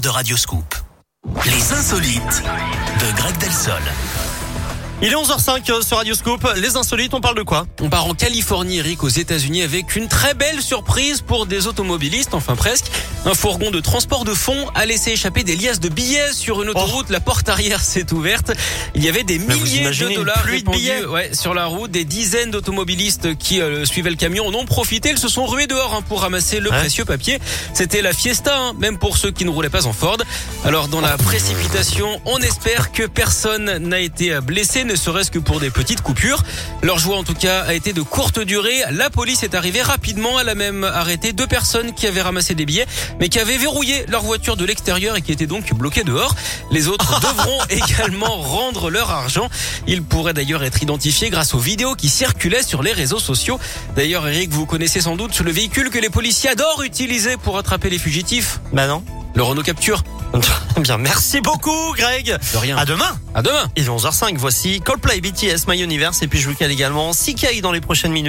de Radioscoop. Les insolites de Greg Delsol. Il est 11h05 euh, sur Radioscope. Les insolites, on parle de quoi On part en Californie, Eric, aux États-Unis, avec une très belle surprise pour des automobilistes, enfin presque. Un fourgon de transport de fonds a laissé échapper des liasses de billets sur une autoroute. La porte arrière s'est ouverte. Il y avait des milliers de dollars pluie de billets ouais, sur la route. Des dizaines d'automobilistes qui euh, suivaient le camion en ont profité. Ils se sont rués dehors hein, pour ramasser le Ouais. précieux papier. C'était la fiesta, hein, même pour ceux qui ne roulaient pas en Ford. Alors dans la précipitation, on espère que personne n'a été blessé, ne serait-ce que pour des petites coupures. Leur joie en tout cas a été de courte durée. La police est arrivée rapidement. Elle a même arrêté deux personnes qui avaient ramassé des billets, mais qui avaient verrouillé leur voiture de l'extérieur et qui étaient donc bloquées dehors. Les autres devront également rendre leur argent. Ils pourraient d'ailleurs être identifiés grâce aux vidéos qui circulaient sur les réseaux sociaux. D'ailleurs, Eric, vous connaissez sans doute le véhicule que les policiers adorent utiliser pour attraper les fugitifs. Bah non. Le Renault Capture. Bien, merci beaucoup Greg. De rien. À demain. À demain. Il est 11h05. Voici Coldplay, BTS, My Universe et puis je vous cale également CK dans les prochaines minutes.